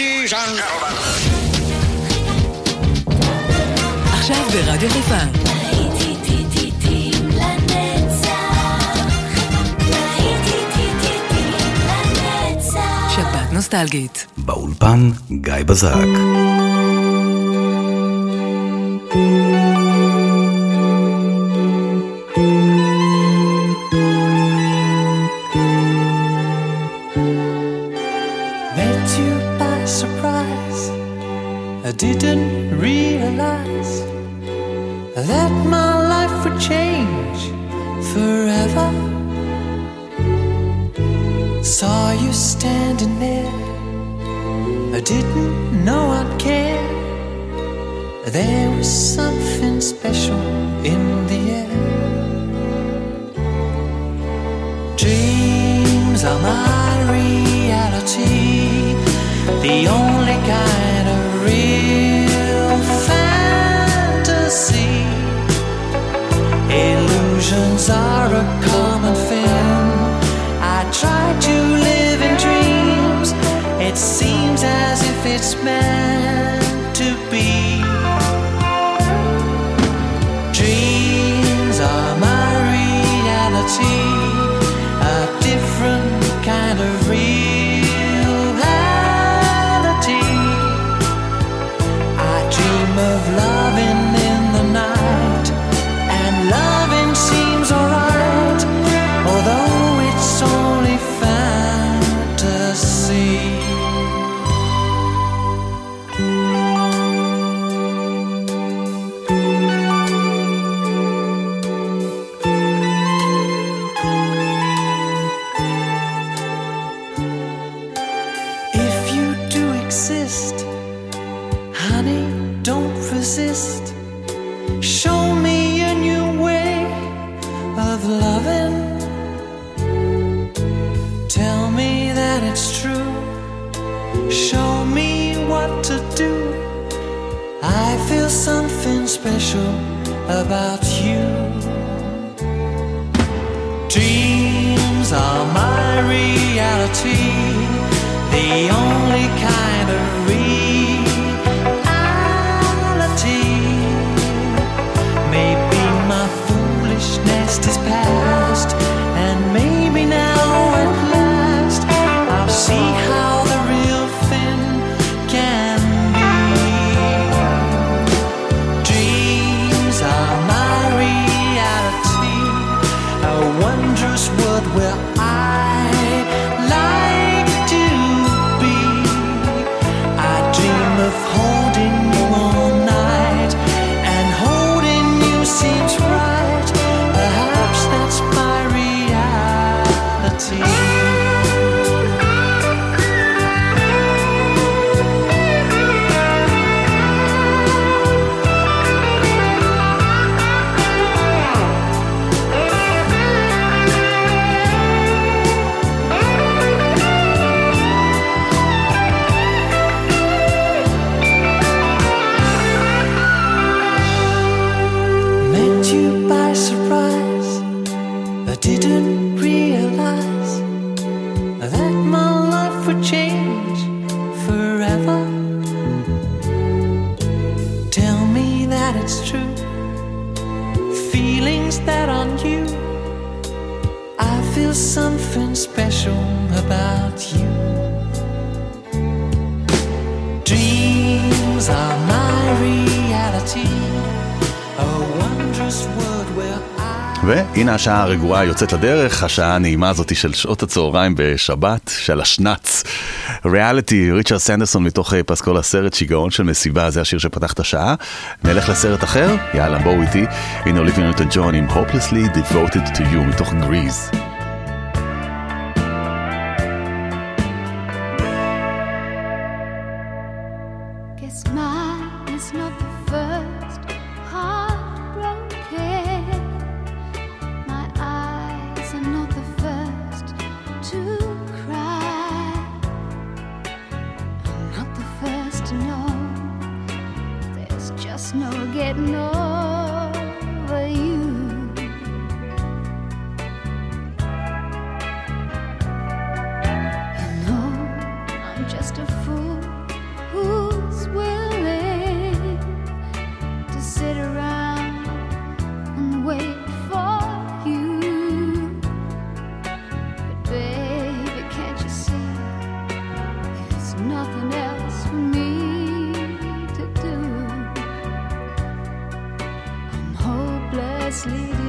ladies and gentlemen. עכשיו ברדיו חיפה. שפעת נוסטלגית. באולפן גיא בזק. השעה הרגועה יוצאת לדרך, השעה הנעימה הזאת של שעות הצהריים בשבת, של השנץ. ריאליטי, ריצ'רד סנדרסון מתוך אה, פסקול הסרט שיגעון של מסיבה, זה השיר שפתח את השעה. נלך לסרט אחר? יאללה, בואו איתי. הנה אוליבי נוטון ג'ון עם Hopelessly Devoted to You מתוך גריז. Hopelessly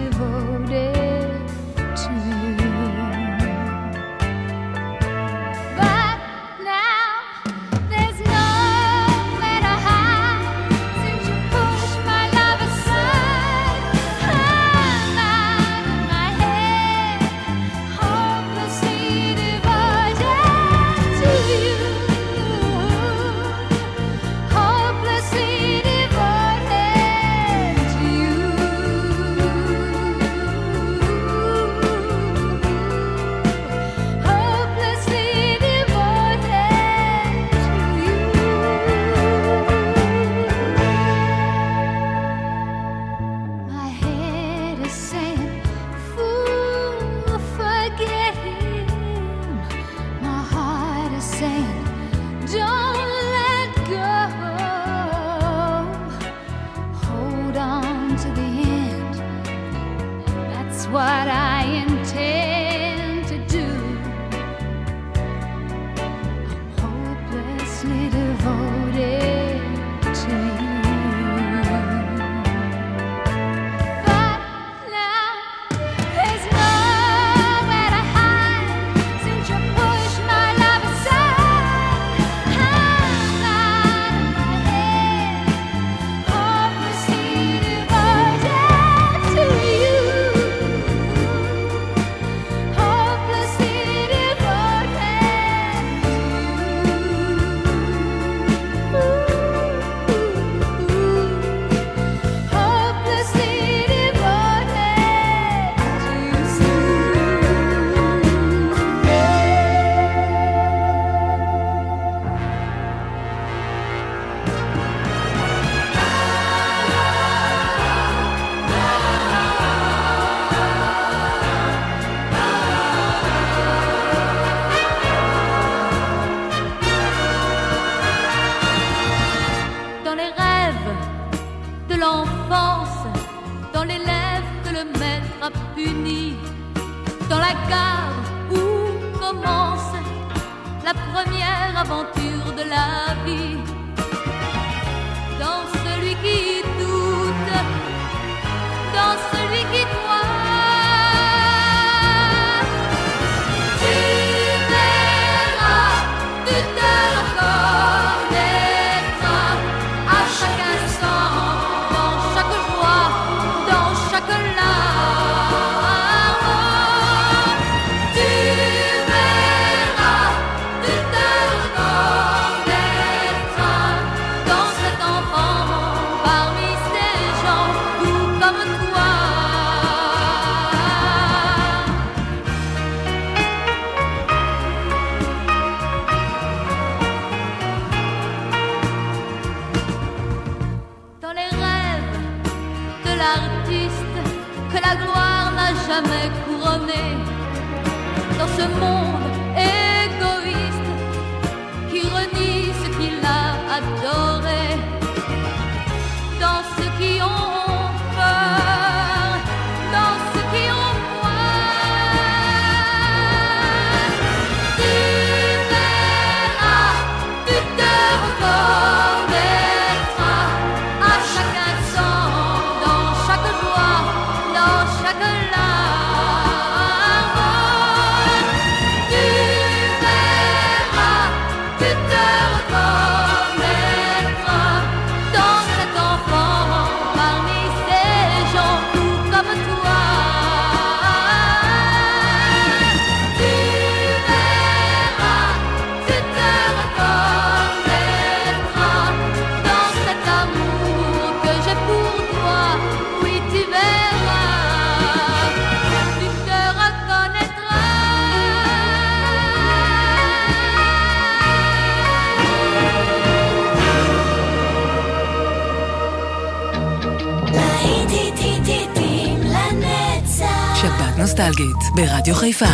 נוסטלגית, ברדיו חיפה.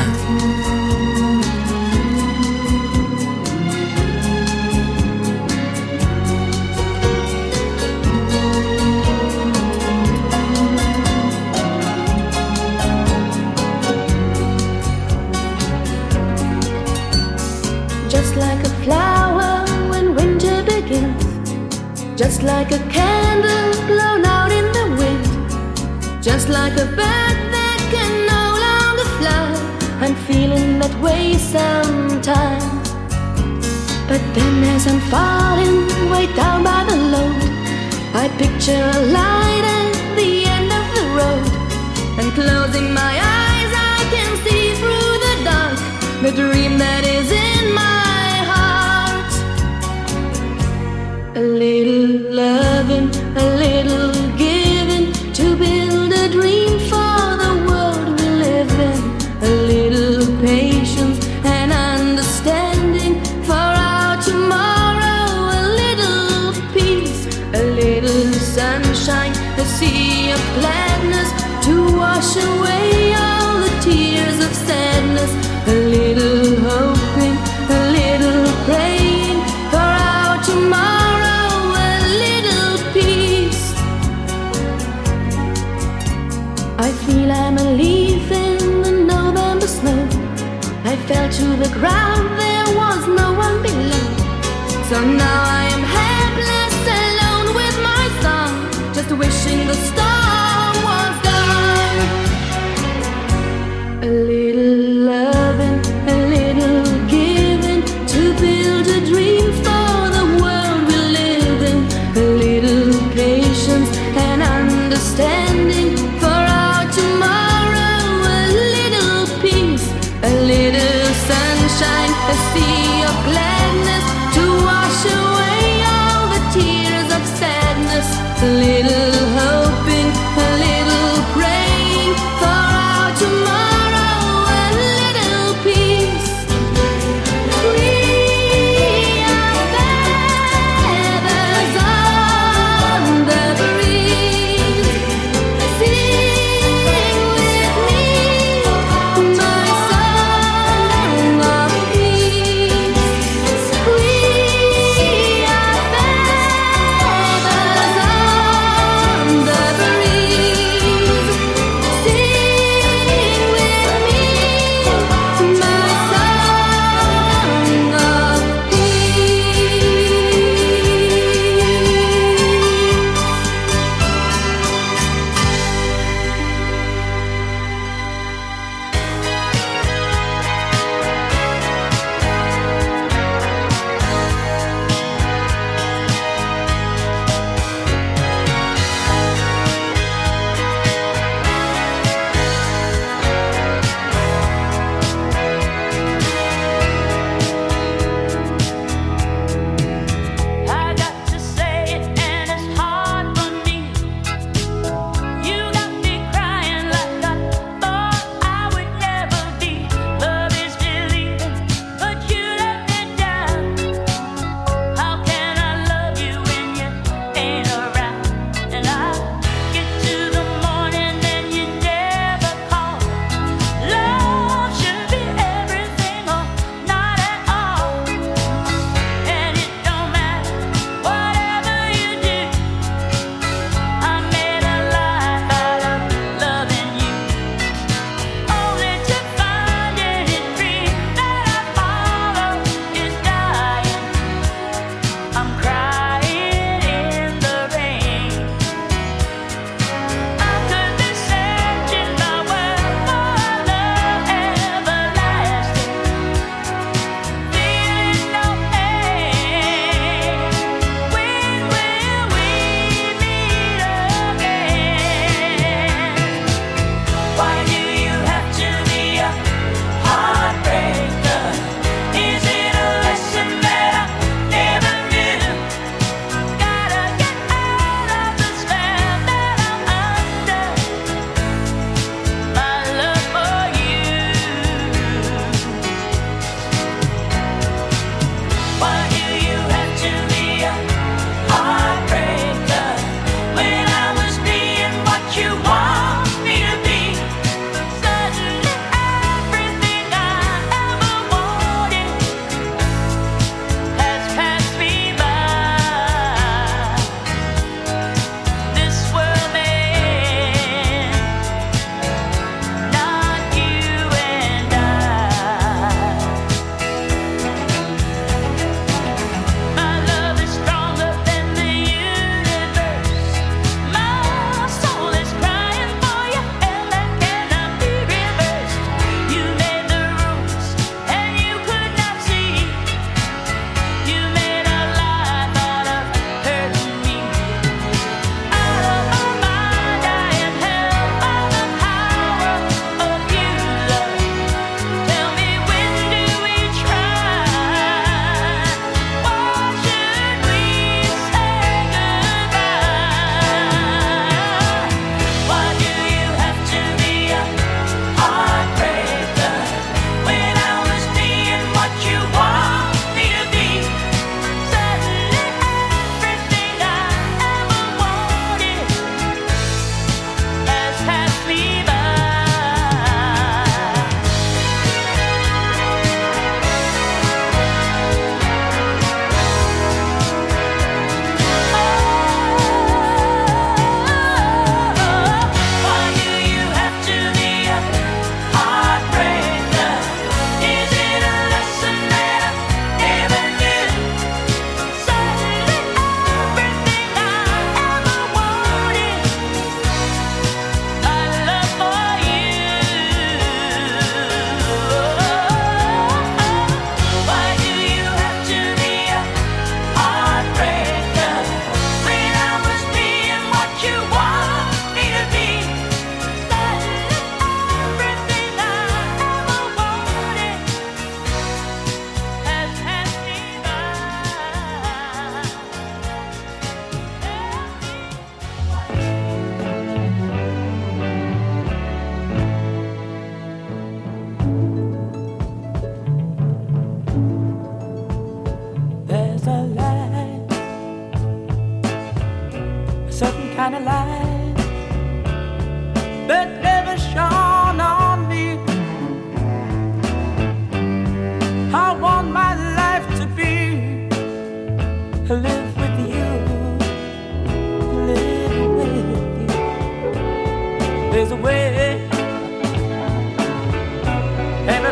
just like a candle blown out in the wind, just like a bird. way sometimes. But then as I'm falling way down by the load, I picture a light. So now I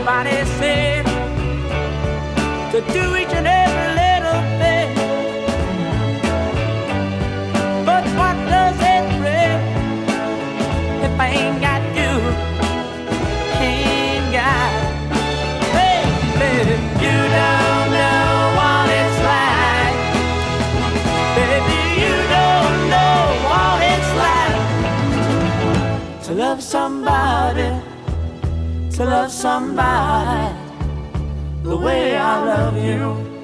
said to do each and every to love somebody the way I love you.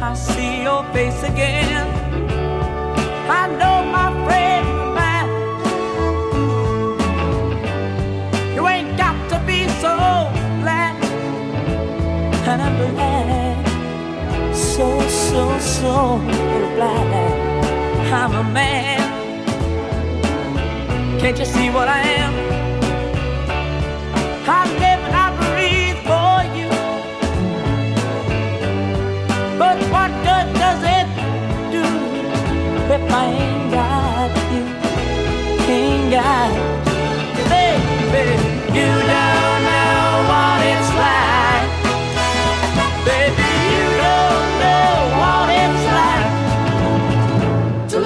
I see your face again. so, so replied I'm a man. Can't you see what I am? I live and I breathe for you. But what good does it do if I ain't got you? Ain't got you, baby, you.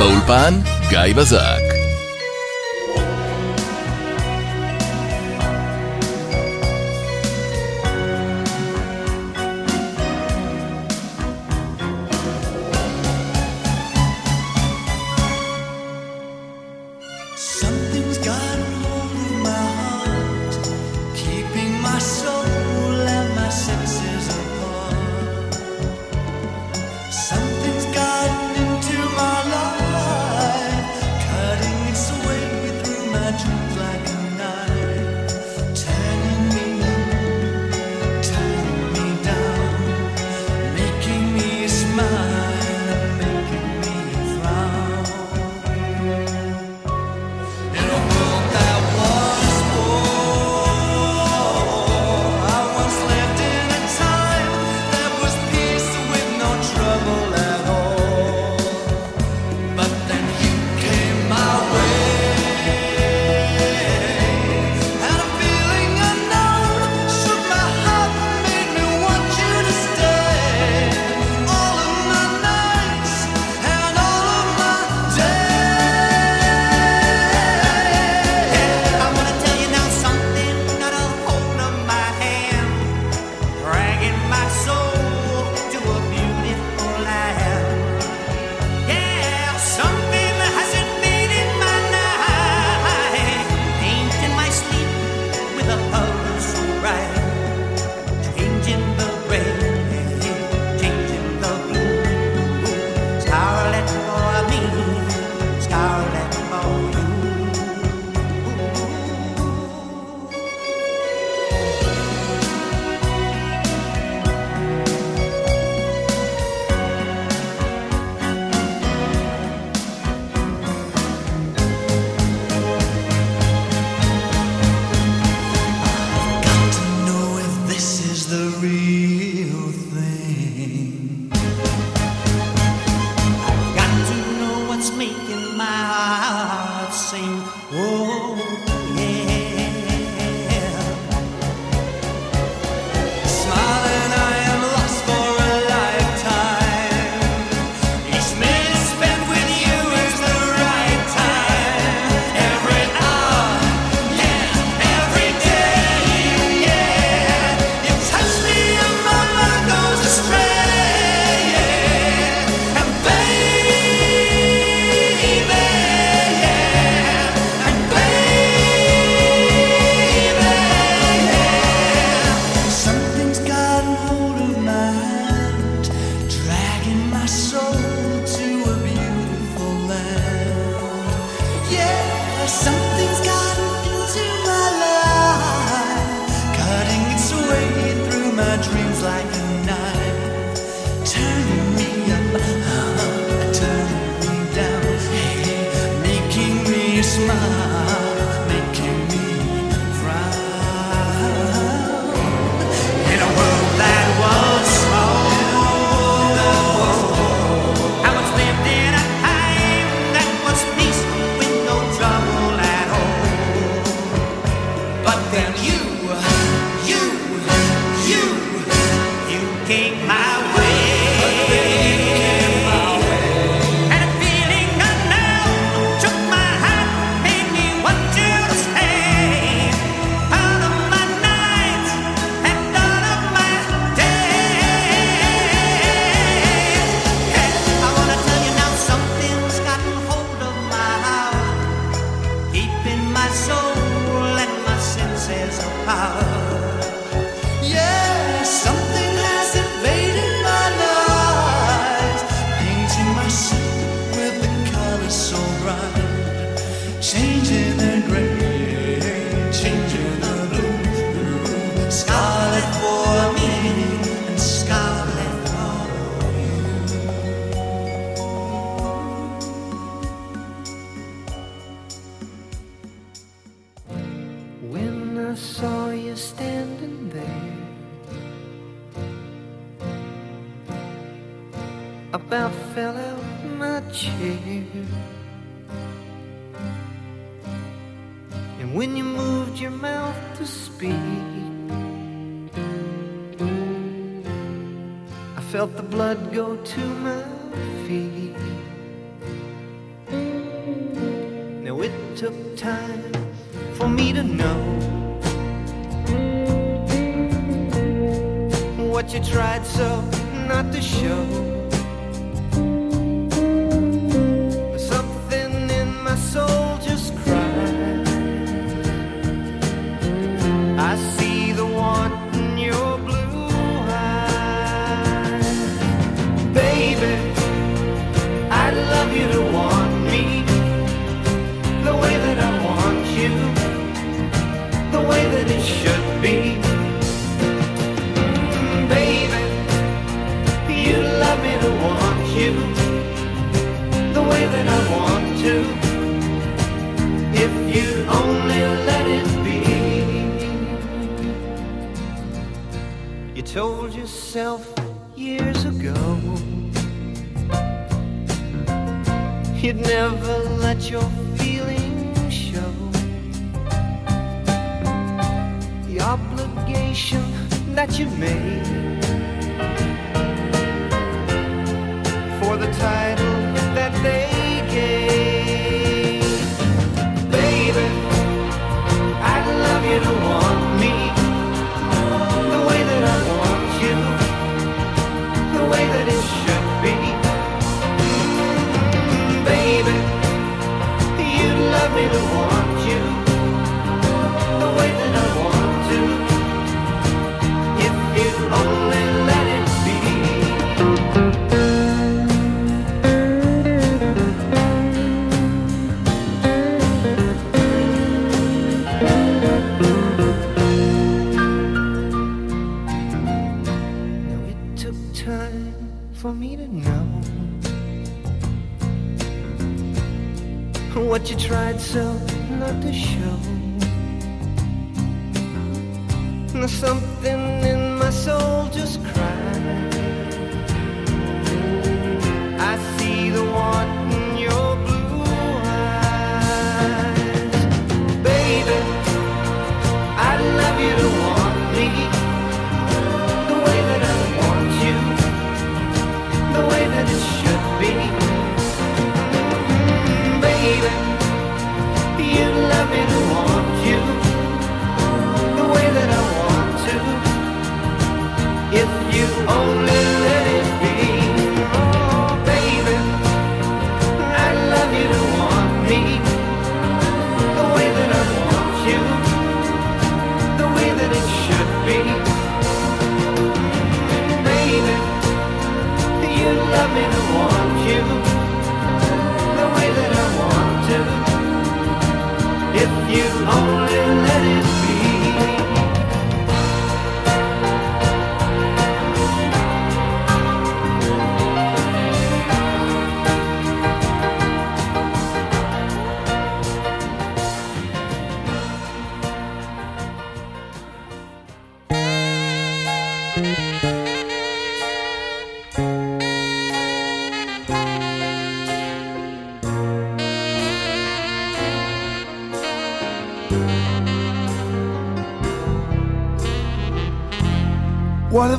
באולפן גיא בזק. about fell out my chair. And when you moved your mouth to speak, I felt the blood go to my feet. Now it took time for me to know what you tried so not to show.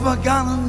Do to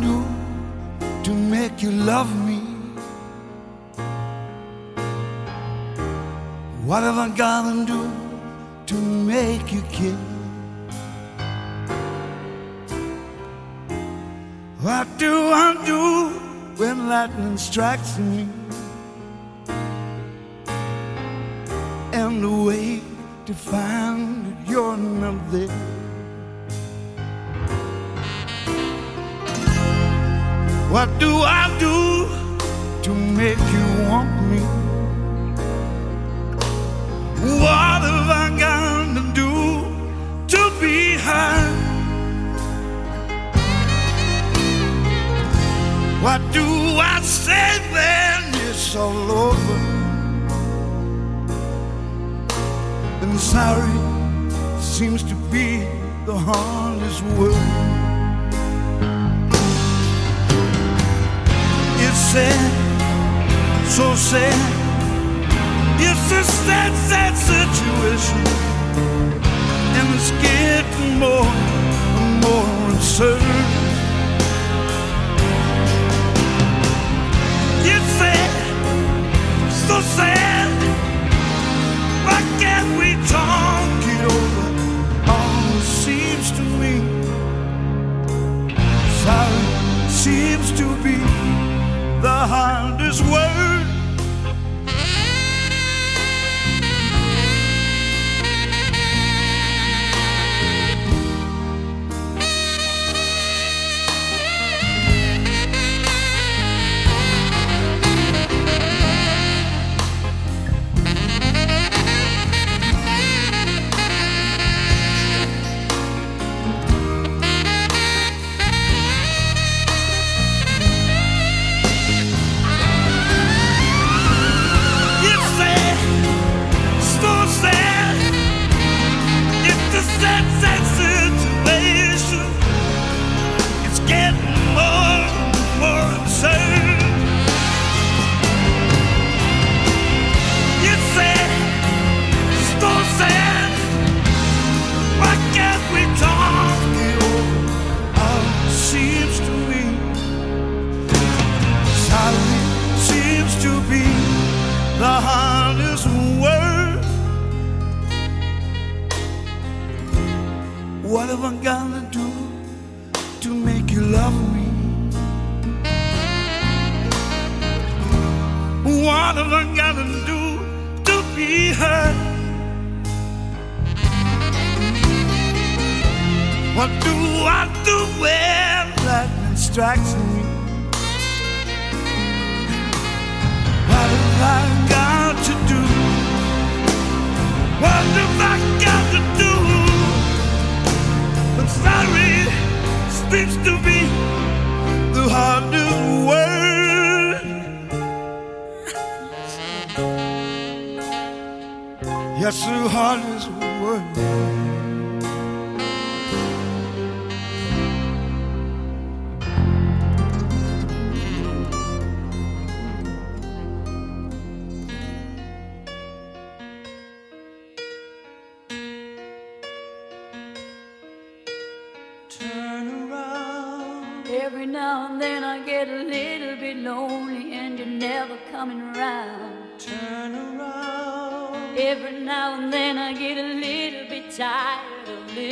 It's a sad, sad situation, and it's getting more and more uncertain. It's sad, so sad. Why can't we talk it over? All it seems to me, sorry seems to be the hardest word. Be heard? What do I do when lightning strikes me? What have I got to do? What have I got to do? I'm sorry, seems to be the hardest Yes, the hardest word. Turn around. Every now and then I get a little bit lonely and you're never coming around.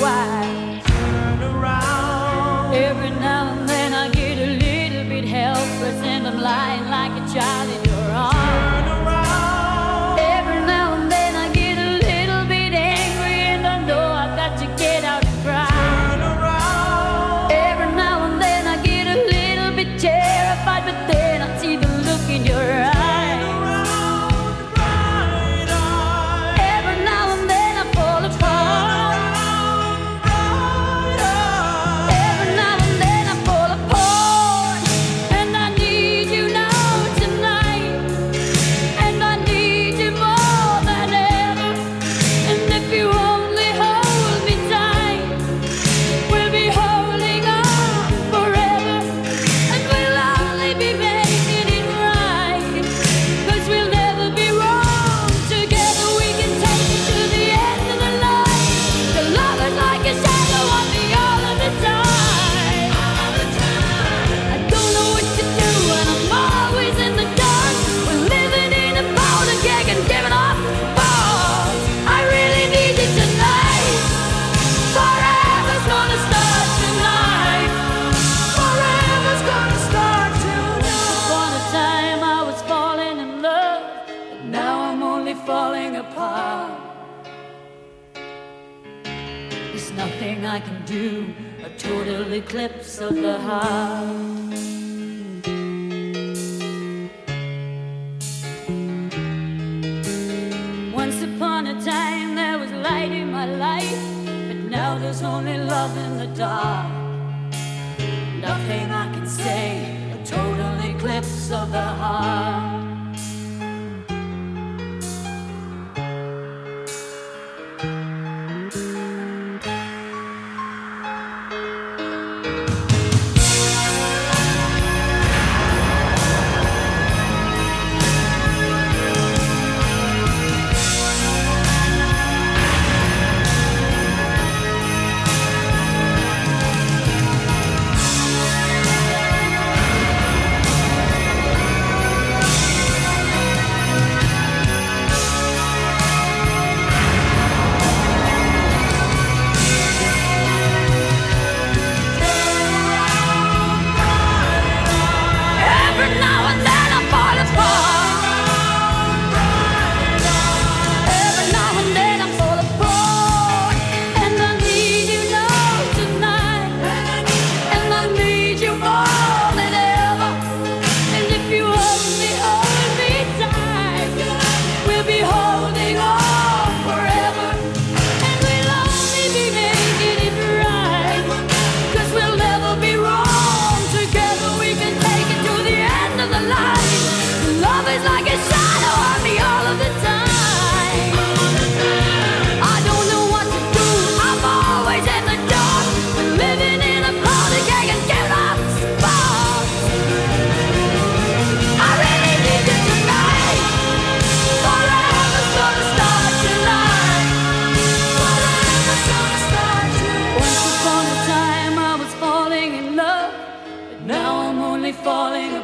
Wise. Turn around. Every now and then I get a little bit helpless and I'm lying like a child the heart.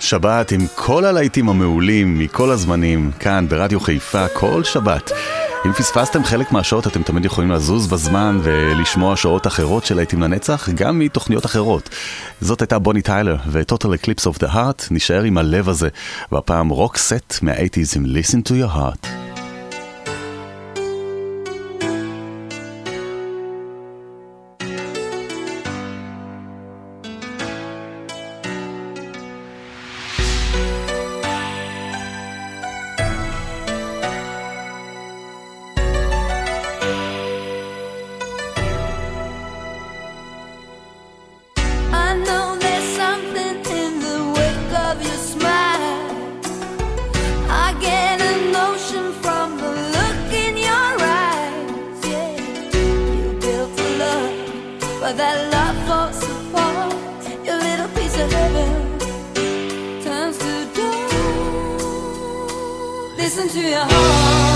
שבת עם כל הלהיטים המעולים מכל הזמנים, כאן ברדיו חיפה, כל שבת. אם פספסתם חלק מהשעות, אתם תמיד יכולים לזוז בזמן ולשמוע שעות אחרות של להיטים לנצח, גם מתוכניות אחרות. זאת הייתה בוני טיילר ו-Total Eclipse of the Heart, נשאר עם הלב הזה. והפעם רוק סט מה-80's עם Listen to your heart. listen to your heart.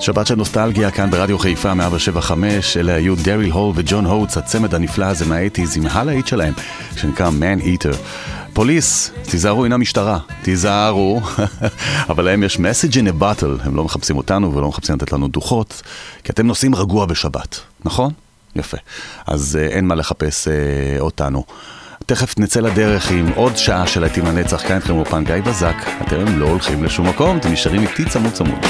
שבת של נוסטלגיה כאן ברדיו חיפה 175, אלה היו דריל הול וג'ון הוטס, הצמד הנפלא הזה מהאטיז עם הלאיט שלהם, שנקרא Man Eater. פוליס, תיזהרו, הנה משטרה, תיזהרו, אבל להם יש message in a battle, הם לא מחפשים אותנו ולא מחפשים לתת לנו דוחות, כי אתם נוסעים רגוע בשבת, נכון? יפה. אז אה, אין מה לחפש אה, אותנו. תכף נצא לדרך עם עוד שעה של להיטים לנצח, כאן איתכם אופן גיא בזק, אתם לא הולכים לשום מקום, אתם נשארים איתי צמוד צמוד.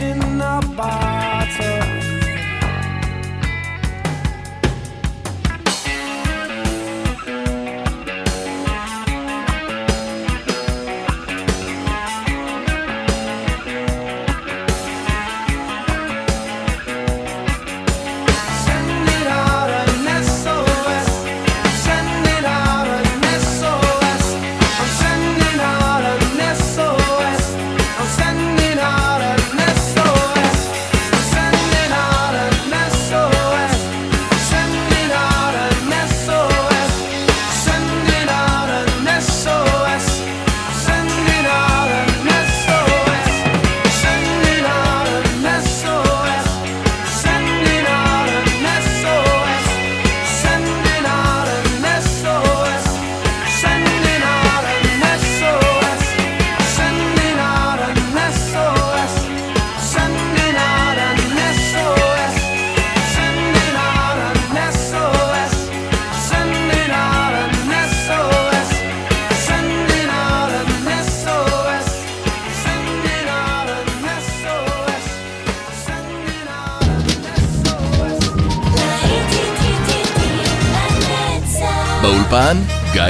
in up by.